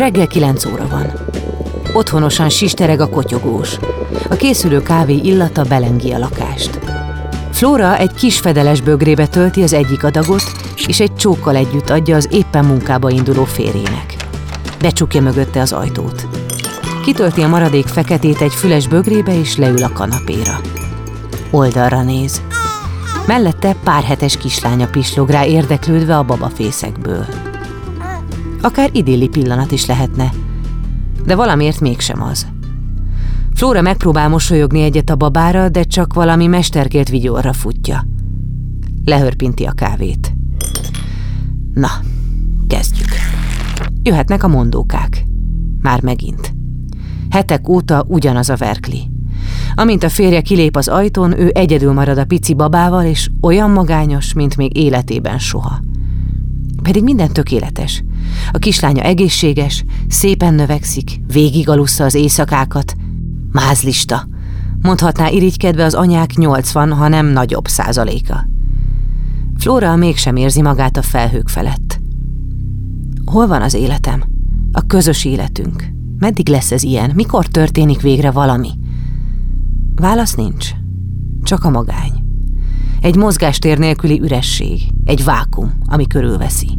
Reggel 9 óra van. Otthonosan sistereg a kotyogós. A készülő kávé illata belengi a lakást. Flóra egy kis fedeles bögrébe tölti az egyik adagot, és egy csókkal együtt adja az éppen munkába induló férjének. Becsukja mögötte az ajtót. Kitölti a maradék feketét egy füles bögrébe, és leül a kanapéra. Oldalra néz. Mellette pár hetes kislánya pislog rá érdeklődve a babafészekből. Akár idilli pillanat is lehetne, de valamiért mégsem az. Flóra megpróbál mosolyogni egyet a babára, de csak valami mesterkélt vigyorra futja. Lehörpinti a kávét. Na, kezdjük. Jöhetnek a mondókák. Már megint. Hetek óta ugyanaz a verkli. Amint a férje kilép az ajtón, ő egyedül marad a pici babával, és olyan magányos, mint még életében soha. Pedig minden tökéletes. A kislánya egészséges, szépen növekszik, végig alussza az éjszakákat. Mázlista. Mondhatná irigykedve az anyák 80, ha nem nagyobb százaléka. Flóra mégsem érzi magát a felhők felett. Hol van az életem? A közös életünk. Meddig lesz ez ilyen? Mikor történik végre valami? Válasz nincs. Csak a magány. Egy mozgástér nélküli üresség, egy vákum, ami körülveszi.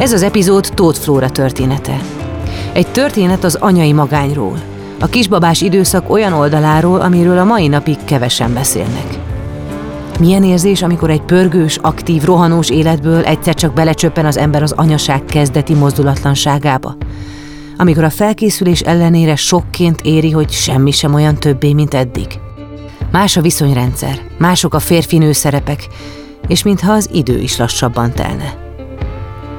Ez az epizód Tóth Flóra története. Egy történet az anyai magányról, a kisbabás időszak olyan oldaláról, amiről a mai napig kevesen beszélnek. Milyen érzés, amikor egy pörgős, aktív, rohanós életből egyszer csak belecsöppen az ember az anyaság kezdeti mozdulatlanságába? Amikor a felkészülés ellenére sokként éri, hogy semmi sem olyan többé, mint eddig. Más a viszonyrendszer, mások a férfinő szerepek, és mintha az idő is lassabban telne.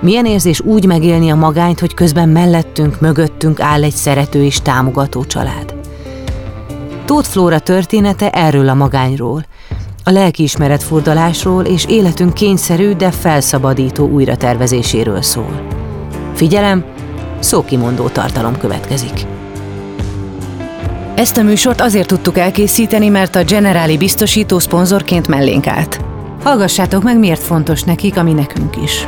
Milyen érzés úgy megélni a magányt, hogy közben mellettünk, mögöttünk áll egy szerető és támogató család. Tóth Flóra története erről a magányról, a lelkiismeret furdalásról és életünk kényszerű, de felszabadító újratervezéséről szól. Figyelem, szókimondó tartalom következik. Ezt a műsort azért tudtuk elkészíteni, mert a Generáli biztosító szponzorként mellénk állt. Hallgassátok meg, miért fontos nekik, ami nekünk is.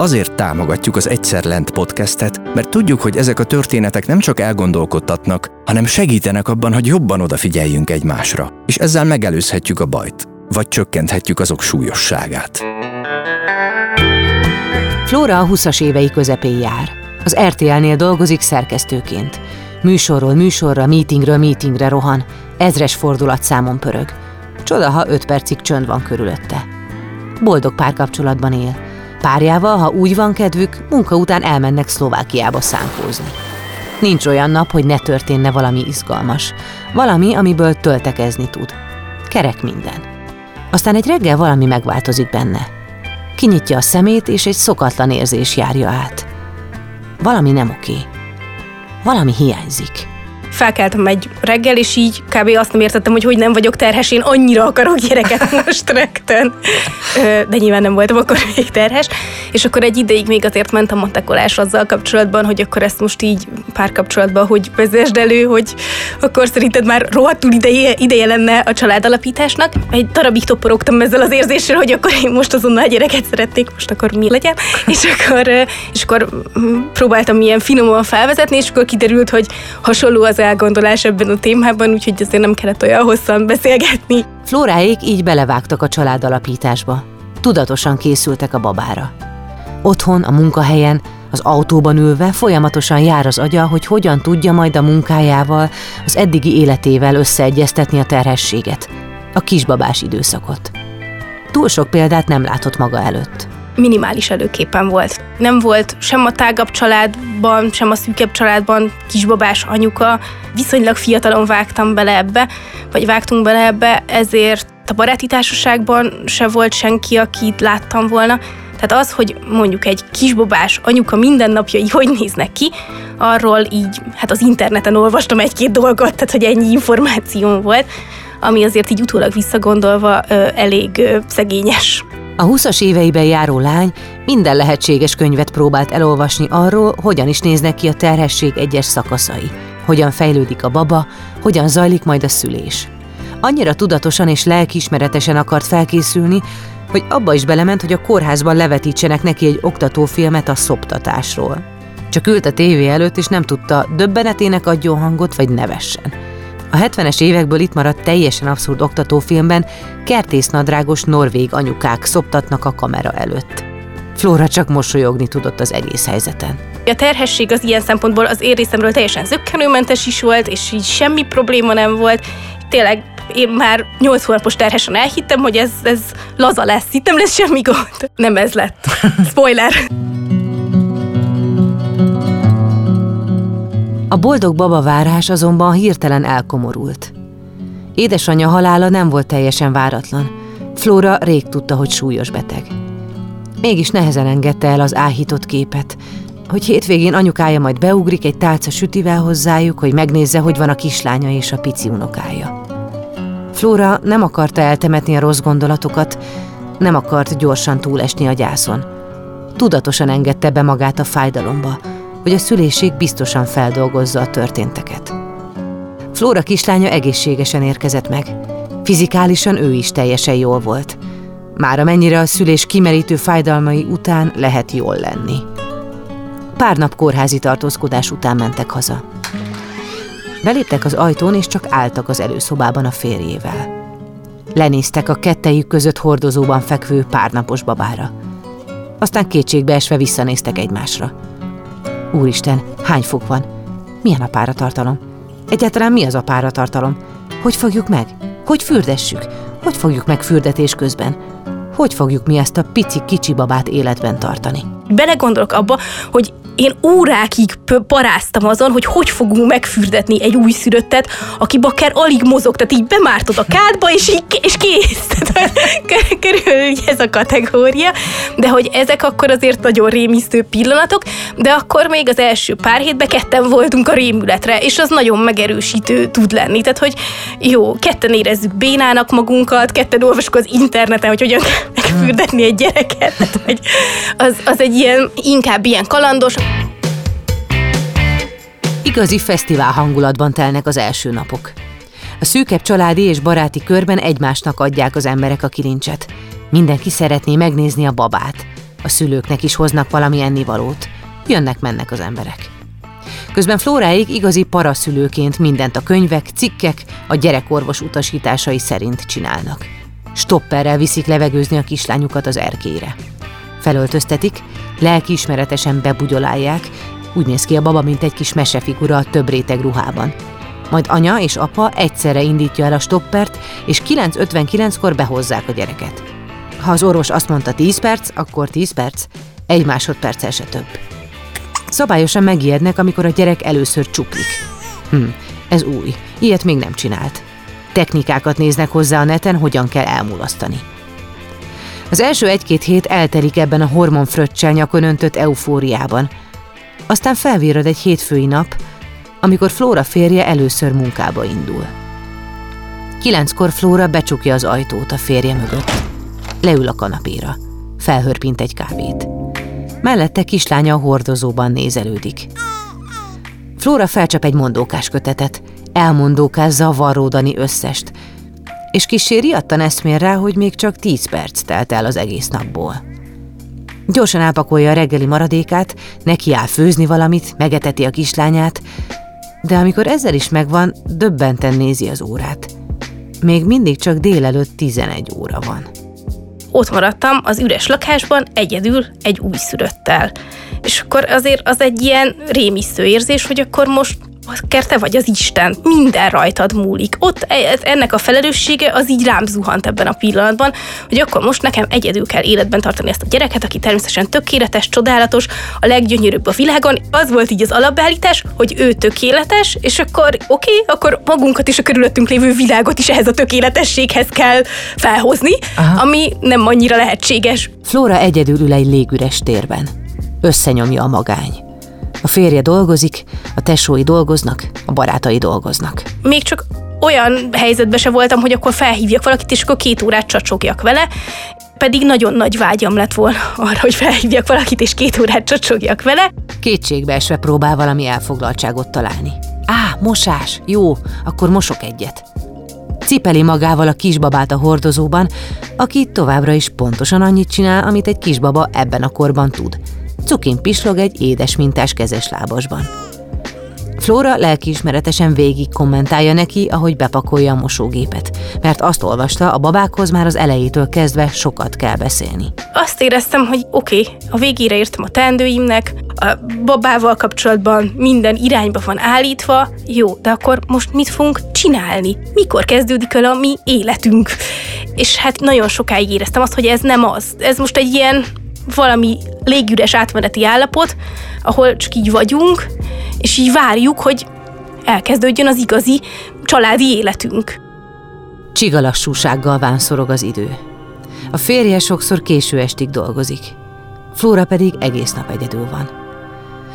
Azért támogatjuk az Egyszer Lent podcastet, mert tudjuk, hogy ezek a történetek nem csak elgondolkodtatnak, hanem segítenek abban, hogy jobban odafigyeljünk egymásra, és ezzel megelőzhetjük a bajt, vagy csökkenthetjük azok súlyosságát. Flóra a 20-as évei közepén jár. Az RTL-nél dolgozik szerkesztőként. Műsorról műsorra, meetingről meetingre rohan, ezres fordulatszámon pörög. Csoda, ha öt percig csönd van körülötte. Boldog párkapcsolatban él, Párjával, ha úgy van kedvük, munka után elmennek Szlovákiába szánkózni. Nincs olyan nap, hogy ne történne valami izgalmas. Valami, amiből töltekezni tud. Kerek minden. Aztán egy reggel valami megváltozik benne. Kinyitja a szemét, és egy szokatlan érzés járja át. Valami nem oké. Valami hiányzik felkeltem egy reggel, és így kb. azt nem értettem, hogy hogy nem vagyok terhes, én annyira akarok gyereket most rögtön. De nyilván nem voltam akkor még terhes. És akkor egy ideig még azért ment a matekolás azzal kapcsolatban, hogy akkor ezt most így párkapcsolatban, hogy vezesd elő, hogy akkor szerinted már rohadtul ideje, ideje lenne a családalapításnak. Egy darabig toporogtam ezzel az érzéssel, hogy akkor én most azonnal gyereket szeretnék, most akkor mi legyen. És akkor, és akkor próbáltam ilyen finoman felvezetni, és akkor kiderült, hogy hasonló az elgondolás ebben a témában, úgyhogy azért nem kellett olyan hosszan beszélgetni. Flóráék így belevágtak a család alapításba. Tudatosan készültek a babára. Otthon, a munkahelyen, az autóban ülve folyamatosan jár az agya, hogy hogyan tudja majd a munkájával, az eddigi életével összeegyeztetni a terhességet, a kisbabás időszakot. Túl sok példát nem látott maga előtt minimális előképpen volt. Nem volt sem a tágabb családban, sem a szűkebb családban kisbabás anyuka. Viszonylag fiatalon vágtam bele ebbe, vagy vágtunk bele ebbe, ezért a baráti társaságban se volt senki, akit láttam volna. Tehát az, hogy mondjuk egy kisbabás anyuka mindennapjai hogy néznek ki, arról így, hát az interneten olvastam egy-két dolgot, tehát hogy ennyi információ volt, ami azért így utólag visszagondolva elég szegényes. A 20-as éveiben járó lány minden lehetséges könyvet próbált elolvasni arról, hogyan is néznek ki a terhesség egyes szakaszai, hogyan fejlődik a baba, hogyan zajlik majd a szülés. Annyira tudatosan és lelkiismeretesen akart felkészülni, hogy abba is belement, hogy a kórházban levetítsenek neki egy oktatófilmet a szoptatásról. Csak ült a tévé előtt, és nem tudta, döbbenetének adjon hangot, vagy nevessen. A 70-es évekből itt maradt teljesen abszurd oktatófilmben kertésznadrágos norvég anyukák szoptatnak a kamera előtt. Flóra csak mosolyogni tudott az egész helyzeten. A terhesség az ilyen szempontból az én részemről teljesen zöggenőmentes is volt, és így semmi probléma nem volt. Tényleg én már 8 hónapos terhesen elhittem, hogy ez, ez laza lesz, itt nem lesz semmi gond. Nem ez lett. Spoiler! A boldog babavárás azonban hirtelen elkomorult. Édesanyja halála nem volt teljesen váratlan. Flóra rég tudta, hogy súlyos beteg. Mégis nehezen engedte el az áhított képet, hogy hétvégén anyukája majd beugrik egy tálca sütivel hozzájuk, hogy megnézze, hogy van a kislánya és a pici unokája. Flóra nem akarta eltemetni a rossz gondolatokat, nem akart gyorsan túlesni a gyászon. Tudatosan engedte be magát a fájdalomba, hogy a szüléség biztosan feldolgozza a történteket. Flóra kislánya egészségesen érkezett meg. Fizikálisan ő is teljesen jól volt. Már amennyire a szülés kimerítő fájdalmai után lehet jól lenni. Pár nap kórházi tartózkodás után mentek haza. Beléptek az ajtón, és csak álltak az előszobában a férjével. Lenéztek a kettejük között hordozóban fekvő párnapos babára. Aztán kétségbe esve visszanéztek egymásra. Úristen, hány fok van? Milyen a páratartalom? Egyáltalán mi az a páratartalom? Hogy fogjuk meg? Hogy fürdessük? Hogy fogjuk meg fürdetés közben? Hogy fogjuk mi ezt a pici kicsi babát életben tartani? Belegondolok abba, hogy én órákig paráztam azon, hogy hogy fogunk megfürdetni egy új szülöttet, aki bakker alig mozog, tehát így bemártod a kádba, és így és kész. Körülbelül ez a kategória, de hogy ezek akkor azért nagyon rémisztő pillanatok, de akkor még az első pár hétben ketten voltunk a rémületre, és az nagyon megerősítő tud lenni. Tehát, hogy jó, ketten érezzük bénának magunkat, ketten olvasjuk az interneten, hogy hogyan megfürdetni egy gyereket. Tehát, hogy az, az egy ilyen, inkább ilyen kalandos, Igazi fesztivál hangulatban telnek az első napok. A szűkebb családi és baráti körben egymásnak adják az emberek a kilincset. Mindenki szeretné megnézni a babát. A szülőknek is hoznak valami ennivalót. Jönnek-mennek az emberek. Közben Flóráig igazi paraszülőként mindent a könyvek, cikkek, a gyerekorvos utasításai szerint csinálnak. Stopperrel viszik levegőzni a kislányukat az erkére. Felöltöztetik, lelkiismeretesen bebugyolálják, úgy néz ki a baba, mint egy kis mesefigura a több réteg ruhában. Majd anya és apa egyszerre indítja el a stoppert, és 9.59-kor behozzák a gyereket. Ha az orvos azt mondta 10 perc, akkor 10 perc, egy másodperccel se több. Szabályosan megijednek, amikor a gyerek először csuklik. Hm, ez új, ilyet még nem csinált. Technikákat néznek hozzá a neten, hogyan kell elmulasztani. Az első egy-két hét eltelik ebben a hormonfröccsel nyakon öntött eufóriában – aztán felvérad egy hétfői nap, amikor Flóra férje először munkába indul. Kilenckor Flóra becsukja az ajtót a férje mögött. Leül a kanapéra. Felhörpint egy kávét. Mellette kislánya a hordozóban nézelődik. Flóra felcsap egy mondókás kötetet, elmondókázza varródani összest, és kissé riadtan eszmél rá, hogy még csak tíz perc telt el az egész napból. Gyorsan elpakolja a reggeli maradékát, neki áll főzni valamit, megeteti a kislányát, De amikor ezzel is megvan, döbbenten nézi az órát. Még mindig csak délelőtt 11 óra van. Ott maradtam az üres lakásban egyedül egy újszülöttel. És akkor azért az egy ilyen rémisztő érzés, hogy akkor most akár te vagy az Isten, minden rajtad múlik. Ott e- ennek a felelőssége az így rám zuhant ebben a pillanatban, hogy akkor most nekem egyedül kell életben tartani ezt a gyereket, aki természetesen tökéletes, csodálatos, a leggyönyörűbb a világon. Az volt így az alapbeállítás, hogy ő tökéletes, és akkor oké, okay, akkor magunkat és a körülöttünk lévő világot is ehhez a tökéletességhez kell felhozni, Aha. ami nem annyira lehetséges. Flora egyedül ül egy légüres térben. Összenyomja a magány. A férje dolgozik, a tesói dolgoznak, a barátai dolgoznak. Még csak olyan helyzetben se voltam, hogy akkor felhívjak valakit, és akkor két órát csacsogjak vele, pedig nagyon nagy vágyam lett volna arra, hogy felhívjak valakit, és két órát csacsogjak vele. Kétségbe esve próbál valami elfoglaltságot találni. Á, mosás, jó, akkor mosok egyet. Cipeli magával a kisbabát a hordozóban, aki továbbra is pontosan annyit csinál, amit egy kisbaba ebben a korban tud – Cukin pislog egy édes mintás kezes lábasban. Flora lelkiismeretesen végig kommentálja neki, ahogy bepakolja a mosógépet, mert azt olvasta, a babákhoz már az elejétől kezdve sokat kell beszélni. Azt éreztem, hogy oké, okay, a végére értem a teendőimnek, a babával kapcsolatban minden irányba van állítva, jó, de akkor most mit fogunk csinálni? Mikor kezdődik el a mi életünk? És hát nagyon sokáig éreztem azt, hogy ez nem az. Ez most egy ilyen valami légüres átmeneti állapot, ahol csak így vagyunk, és így várjuk, hogy elkezdődjön az igazi családi életünk. Csigalassúsággal vánszorog az idő. A férje sokszor késő estig dolgozik. Flóra pedig egész nap egyedül van.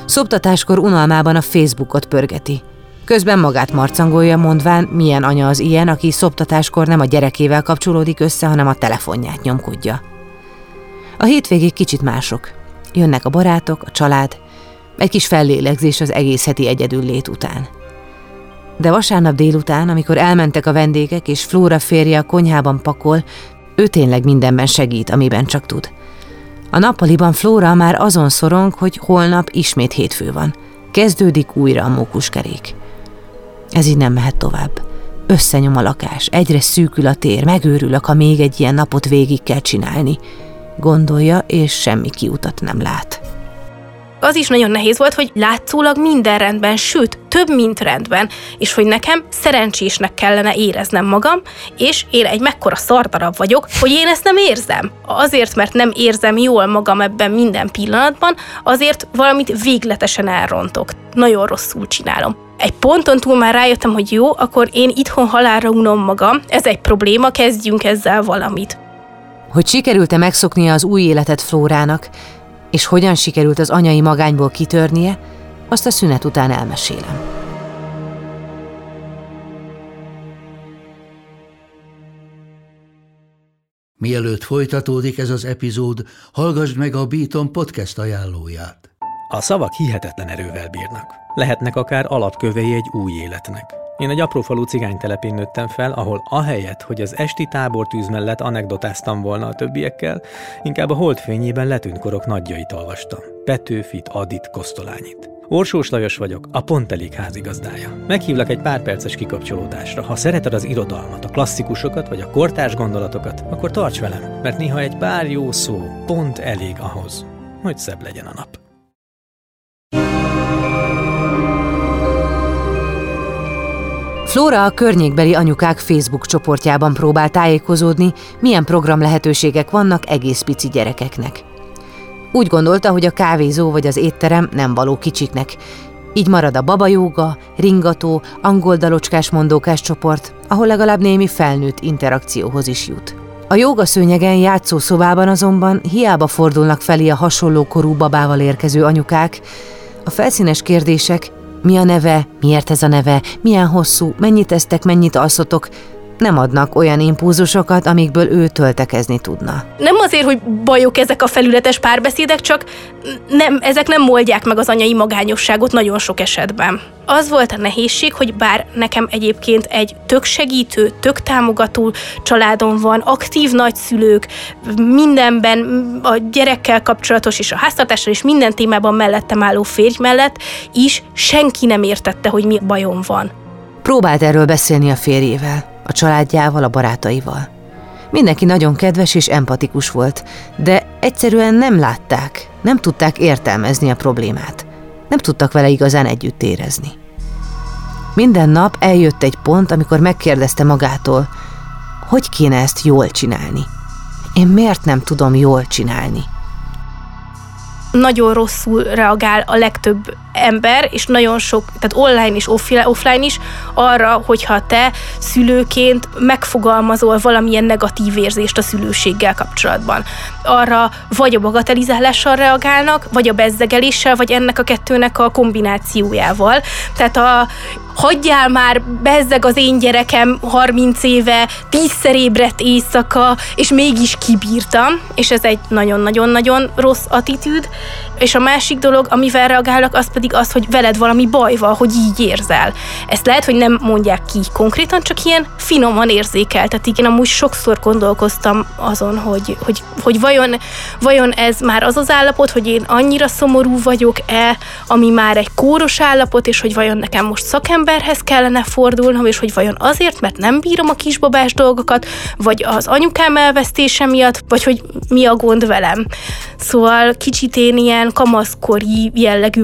Szoptatáskor unalmában a Facebookot pörgeti. Közben magát marcangolja, mondván, milyen anya az ilyen, aki szoptatáskor nem a gyerekével kapcsolódik össze, hanem a telefonját nyomkodja. A hétvégék kicsit mások. Jönnek a barátok, a család, egy kis fellélegzés az egész heti egyedül lét után. De vasárnap délután, amikor elmentek a vendégek, és Flóra férje a konyhában pakol, ő tényleg mindenben segít, amiben csak tud. A nappaliban Flóra már azon szorong, hogy holnap ismét hétfő van. Kezdődik újra a mókuskerék. Ez így nem mehet tovább. Összenyom a lakás, egyre szűkül a tér, megőrülök, ha még egy ilyen napot végig kell csinálni gondolja, és semmi kiutat nem lát. Az is nagyon nehéz volt, hogy látszólag minden rendben, sőt, több, mint rendben, és hogy nekem szerencsésnek kellene éreznem magam, és én egy mekkora szardarab vagyok, hogy én ezt nem érzem. Azért, mert nem érzem jól magam ebben minden pillanatban, azért valamit végletesen elrontok. Nagyon rosszul csinálom. Egy ponton túl már rájöttem, hogy jó, akkor én itthon halálra unom magam, ez egy probléma, kezdjünk ezzel valamit. Hogy sikerült-e megszoknia az új életet Flórának, és hogyan sikerült az anyai magányból kitörnie, azt a szünet után elmesélem. Mielőtt folytatódik ez az epizód, hallgassd meg a Beaton podcast ajánlóját. A szavak hihetetlen erővel bírnak. Lehetnek akár alapkövei egy új életnek. Én egy aprófalú cigánytelepén nőttem fel, ahol ahelyett, hogy az esti tábortűz mellett anekdotáztam volna a többiekkel, inkább a holdfényében letűnt korok nagyjait olvastam. Petőfit, Adit, Kosztolányit. Orsós Lajos vagyok, a Pont Elég házigazdája. Meghívlak egy pár perces kikapcsolódásra. Ha szereted az irodalmat, a klasszikusokat vagy a kortárs gondolatokat, akkor tarts velem, mert néha egy pár jó szó pont elég ahhoz, hogy szebb legyen a nap. Flóra a környékbeli anyukák Facebook csoportjában próbál tájékozódni, milyen program lehetőségek vannak egész pici gyerekeknek. Úgy gondolta, hogy a kávézó vagy az étterem nem való kicsiknek, így marad a babajóga, ringató, angol dalocskás mondókás csoport, ahol legalább némi felnőtt interakcióhoz is jut. A jóga szőnyegen játszószobában azonban hiába fordulnak felé a hasonló korú babával érkező anyukák, a felszínes kérdések mi a neve, miért ez a neve, milyen hosszú, mennyit esztek, mennyit alszotok, nem adnak olyan impulzusokat, amikből ő töltekezni tudna. Nem azért, hogy bajok ezek a felületes párbeszédek, csak nem, ezek nem moldják meg az anyai magányosságot nagyon sok esetben. Az volt a nehézség, hogy bár nekem egyébként egy tök segítő, tök támogató családom van, aktív nagyszülők, mindenben a gyerekkel kapcsolatos és a háztartással és minden témában mellettem álló férj mellett is senki nem értette, hogy mi bajom van. Próbált erről beszélni a férjével a családjával, a barátaival. Mindenki nagyon kedves és empatikus volt, de egyszerűen nem látták, nem tudták értelmezni a problémát. Nem tudtak vele igazán együtt érezni. Minden nap eljött egy pont, amikor megkérdezte magától, hogy kéne ezt jól csinálni. Én miért nem tudom jól csinálni? nagyon rosszul reagál a legtöbb ember, és nagyon sok, tehát online és offline is arra, hogyha te szülőként megfogalmazol valamilyen negatív érzést a szülőséggel kapcsolatban. Arra vagy a bagatelizálással reagálnak, vagy a bezzegeléssel, vagy ennek a kettőnek a kombinációjával. Tehát a hagyjál már, bezzeg az én gyerekem 30 éve, tízszer ébredt éjszaka, és mégis kibírtam, és ez egy nagyon-nagyon-nagyon rossz attitűd. És a másik dolog, amivel reagálok, az pedig az, hogy veled valami baj van, hogy így érzel. Ezt lehet, hogy nem mondják ki konkrétan, csak ilyen finoman érzékeltetik. Én amúgy sokszor gondolkoztam azon, hogy, hogy, hogy vajon, vajon ez már az az állapot, hogy én annyira szomorú vagyok-e, ami már egy kóros állapot, és hogy vajon nekem most szakember szakemberhez kellene fordulnom, és hogy vajon azért, mert nem bírom a kisbabás dolgokat, vagy az anyukám elvesztése miatt, vagy hogy mi a gond velem. Szóval kicsit én ilyen kamaszkori jellegű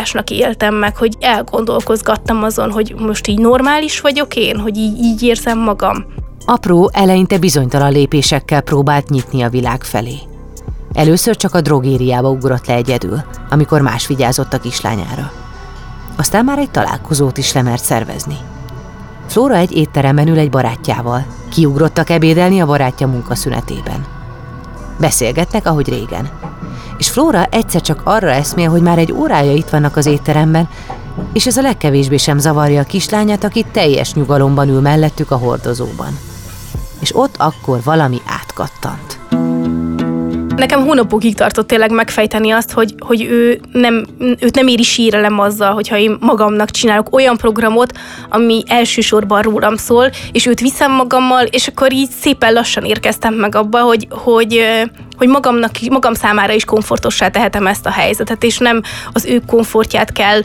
változásnak éltem meg, hogy elgondolkozgattam azon, hogy most így normális vagyok én, hogy így, így érzem magam. Apró, eleinte bizonytalan lépésekkel próbált nyitni a világ felé. Először csak a drogériába ugrott le egyedül, amikor más vigyázott a kislányára aztán már egy találkozót is lemert szervezni. Flóra egy étteremben ül egy barátjával. Kiugrottak ebédelni a barátja munkaszünetében. Beszélgetnek, ahogy régen. És Flóra egyszer csak arra eszmél, hogy már egy órája itt vannak az étteremben, és ez a legkevésbé sem zavarja a kislányát, aki teljes nyugalomban ül mellettük a hordozóban. És ott akkor valami átkattant. Nekem hónapokig tartott tényleg megfejteni azt, hogy, hogy ő nem, őt nem éri sírelem azzal, hogyha én magamnak csinálok olyan programot, ami elsősorban rólam szól, és őt viszem magammal, és akkor így szépen lassan érkeztem meg abba, hogy, hogy, hogy magamnak, magam számára is komfortossá tehetem ezt a helyzetet, és nem az ő komfortját kell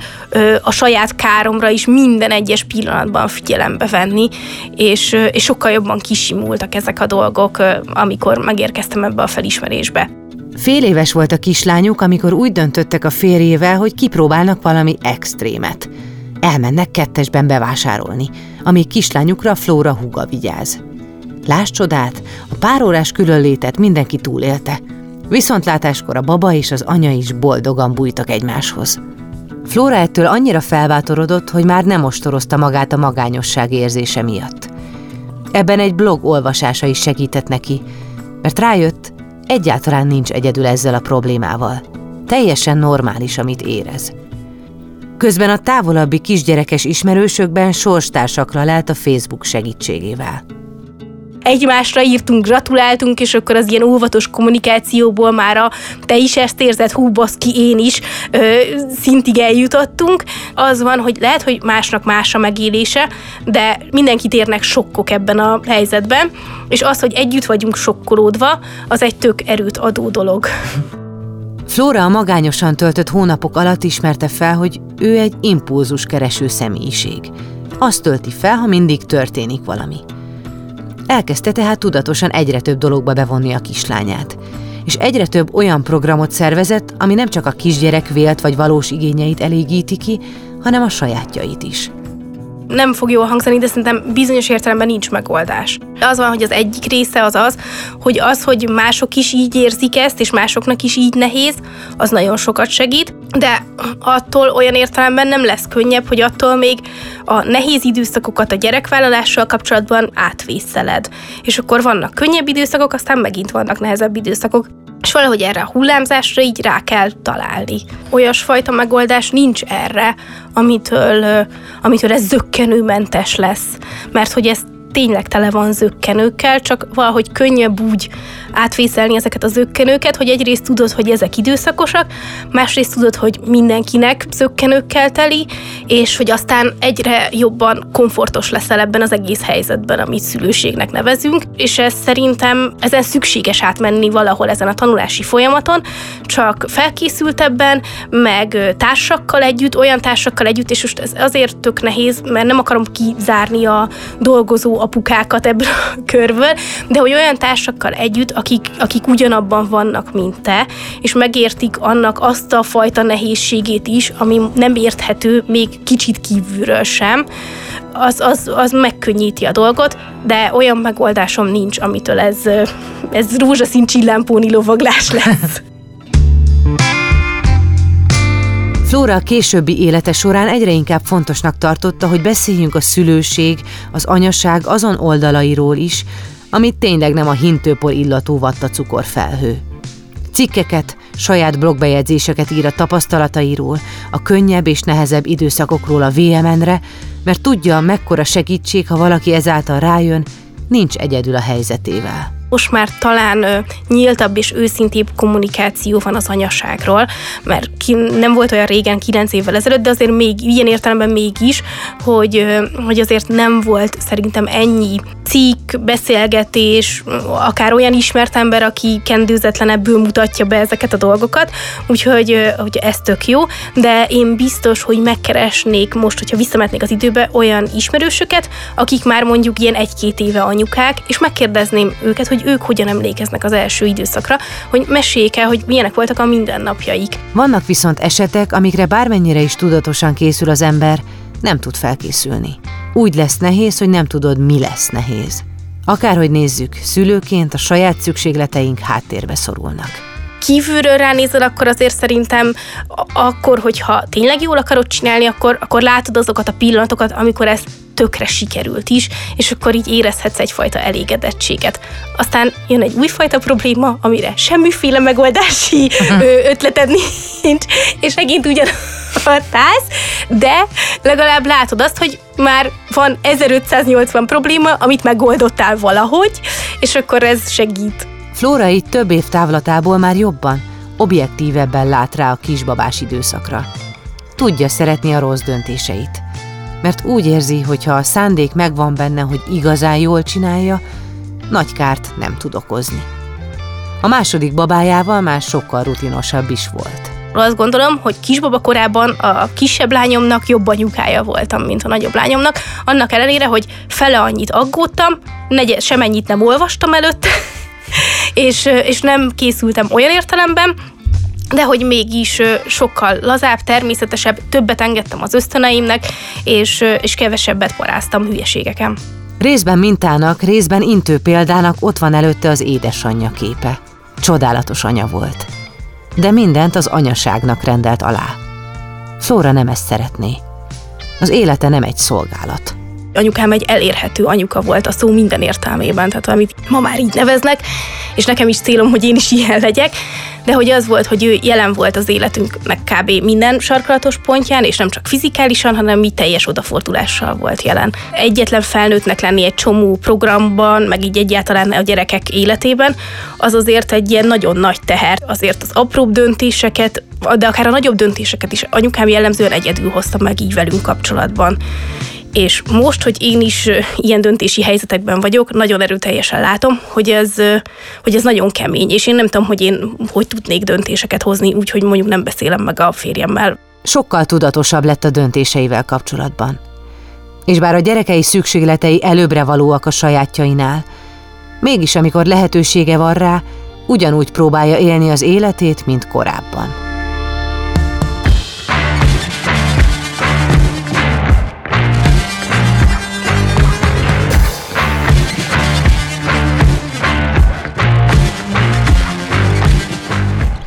a saját káromra is minden egyes pillanatban figyelembe venni, és, és sokkal jobban kisimultak ezek a dolgok, amikor megérkeztem ebbe a felismerésbe. Fél éves volt a kislányuk, amikor úgy döntöttek a férjével, hogy kipróbálnak valami extrémet. Elmennek kettesben bevásárolni, amíg kislányukra Flóra húga vigyáz. Láss csodát, a pár órás különlétet mindenki túlélte. Viszontlátáskor a baba és az anya is boldogan bújtak egymáshoz. Flóra ettől annyira felbátorodott, hogy már nem ostorozta magát a magányosság érzése miatt. Ebben egy blog olvasása is segített neki, mert rájött, egyáltalán nincs egyedül ezzel a problémával. Teljesen normális, amit érez. Közben a távolabbi kisgyerekes ismerősökben sorstársakra lelt a Facebook segítségével egymásra írtunk, gratuláltunk, és akkor az ilyen óvatos kommunikációból már a te is ezt érzed, hú, baszki, én is ö, szintig eljutottunk. Az van, hogy lehet, hogy másnak más a megélése, de mindenkit érnek sokkok ebben a helyzetben, és az, hogy együtt vagyunk sokkolódva, az egy tök erőt adó dolog. Flóra a magányosan töltött hónapok alatt ismerte fel, hogy ő egy impulzus kereső személyiség. Azt tölti fel, ha mindig történik valami. Elkezdte tehát tudatosan egyre több dologba bevonni a kislányát, és egyre több olyan programot szervezett, ami nem csak a kisgyerek vélt vagy valós igényeit elégíti ki, hanem a sajátjait is nem fog jól hangzani, de szerintem bizonyos értelemben nincs megoldás. Az van, hogy az egyik része az az, hogy az, hogy mások is így érzik ezt, és másoknak is így nehéz, az nagyon sokat segít, de attól olyan értelemben nem lesz könnyebb, hogy attól még a nehéz időszakokat a gyerekvállalással kapcsolatban átvészeled. És akkor vannak könnyebb időszakok, aztán megint vannak nehezebb időszakok és valahogy erre a hullámzásra így rá kell találni. Olyasfajta megoldás nincs erre, amitől, amitől ez zöggenőmentes lesz, mert hogy ezt tényleg tele van zökkenőkkel, csak valahogy könnyebb úgy átvészelni ezeket a zökkenőket, hogy egyrészt tudod, hogy ezek időszakosak, másrészt tudod, hogy mindenkinek zökkenőkkel teli, és hogy aztán egyre jobban komfortos leszel ebben az egész helyzetben, amit szülőségnek nevezünk, és ez szerintem ezen szükséges átmenni valahol ezen a tanulási folyamaton, csak felkészültebben, meg társakkal együtt, olyan társakkal együtt, és most ez azért tök nehéz, mert nem akarom kizárni a dolgozó apukákat ebből a körből, de hogy olyan társakkal együtt, akik, akik ugyanabban vannak, mint te, és megértik annak azt a fajta nehézségét is, ami nem érthető még kicsit kívülről sem, az, az, az megkönnyíti a dolgot, de olyan megoldásom nincs, amitől ez, ez rózsaszín csillámpóni lovaglás lesz. Flóra a későbbi élete során egyre inkább fontosnak tartotta, hogy beszéljünk a szülőség, az anyaság azon oldalairól is, amit tényleg nem a hintőpor illatú vatta cukorfelhő. Cikkeket, saját blogbejegyzéseket ír a tapasztalatairól, a könnyebb és nehezebb időszakokról a VMN-re, mert tudja, mekkora segítség, ha valaki ezáltal rájön, nincs egyedül a helyzetével most már talán nyíltabb és őszintébb kommunikáció van az anyaságról, mert ki, nem volt olyan régen, 9 évvel ezelőtt, de azért még ilyen értelemben mégis, hogy, hogy azért nem volt szerintem ennyi cikk, beszélgetés, akár olyan ismert ember, aki kendőzetlenebből mutatja be ezeket a dolgokat, úgyhogy hogy ez tök jó, de én biztos, hogy megkeresnék most, hogyha visszametnék az időbe olyan ismerősöket, akik már mondjuk ilyen egy-két éve anyukák, és megkérdezném őket, hogy ők hogyan emlékeznek az első időszakra, hogy meséljék el, hogy milyenek voltak a mindennapjaik. Vannak viszont esetek, amikre bármennyire is tudatosan készül az ember, nem tud felkészülni. Úgy lesz nehéz, hogy nem tudod, mi lesz nehéz. Akárhogy nézzük, szülőként a saját szükségleteink háttérbe szorulnak kívülről ránézel, akkor azért szerintem akkor, hogyha tényleg jól akarod csinálni, akkor, akkor látod azokat a pillanatokat, amikor ez tökre sikerült is, és akkor így érezhetsz egyfajta elégedettséget. Aztán jön egy újfajta probléma, amire semmiféle megoldási ötleted nincs, és megint ugyan hatás, de legalább látod azt, hogy már van 1580 probléma, amit megoldottál valahogy, és akkor ez segít. Flóra itt több év távlatából már jobban, objektívebben lát rá a kisbabás időszakra. Tudja szeretni a rossz döntéseit. Mert úgy érzi, hogy ha a szándék megvan benne, hogy igazán jól csinálja, nagy kárt nem tud okozni. A második babájával már sokkal rutinosabb is volt azt gondolom, hogy kisbaba korában a kisebb lányomnak jobb anyukája voltam, mint a nagyobb lányomnak, annak ellenére, hogy fele annyit aggódtam, negyed, semennyit nem olvastam előtt, és, és nem készültem olyan értelemben, de hogy mégis sokkal lazább, természetesebb, többet engedtem az ösztöneimnek, és, és kevesebbet paráztam hülyeségeken. Részben mintának, részben intő példának ott van előtte az édesanyja képe. Csodálatos anya volt de mindent az anyaságnak rendelt alá. Flóra nem ezt szeretné. Az élete nem egy szolgálat. Anyukám egy elérhető anyuka volt a szó minden értelmében, tehát amit ma már így neveznek, és nekem is célom, hogy én is ilyen legyek, de hogy az volt, hogy ő jelen volt az életünknek kb. minden sarkalatos pontján, és nem csak fizikálisan, hanem mi teljes odafordulással volt jelen. Egyetlen felnőttnek lenni egy csomó programban, meg így egyáltalán a gyerekek életében, az azért egy ilyen nagyon nagy teher. Azért az apróbb döntéseket, de akár a nagyobb döntéseket is anyukám jellemzően egyedül hozta meg így velünk kapcsolatban és most, hogy én is ilyen döntési helyzetekben vagyok, nagyon erőteljesen látom, hogy ez, hogy ez nagyon kemény, és én nem tudom, hogy én hogy tudnék döntéseket hozni, úgyhogy mondjuk nem beszélem meg a férjemmel. Sokkal tudatosabb lett a döntéseivel kapcsolatban. És bár a gyerekei szükségletei előbbre valóak a sajátjainál, mégis amikor lehetősége van rá, ugyanúgy próbálja élni az életét, mint korábban.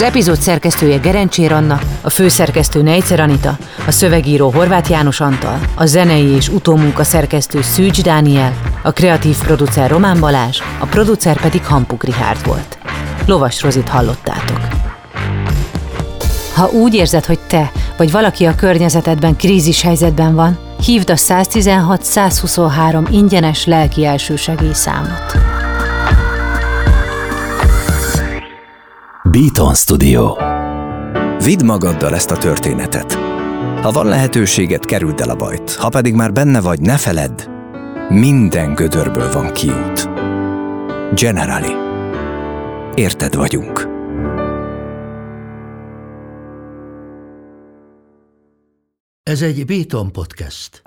Az epizód szerkesztője Gerencsér Anna, a főszerkesztő Nejcer Anita, a szövegíró Horváth János Antal, a zenei és utómunka szerkesztő Szűcs Dániel, a kreatív producer Román Balázs, a producer pedig Hampuk Rihárd volt. Lovas Rozit hallottátok. Ha úgy érzed, hogy te vagy valaki a környezetedben krízis helyzetben van, hívd a 116-123 ingyenes lelki elsősegély számot. Beaton Studio. Vidd magaddal ezt a történetet. Ha van lehetőséget, kerüld el a bajt. Ha pedig már benne vagy, ne feledd, minden gödörből van kiút. Generali. Érted vagyunk. Ez egy Béton podcast.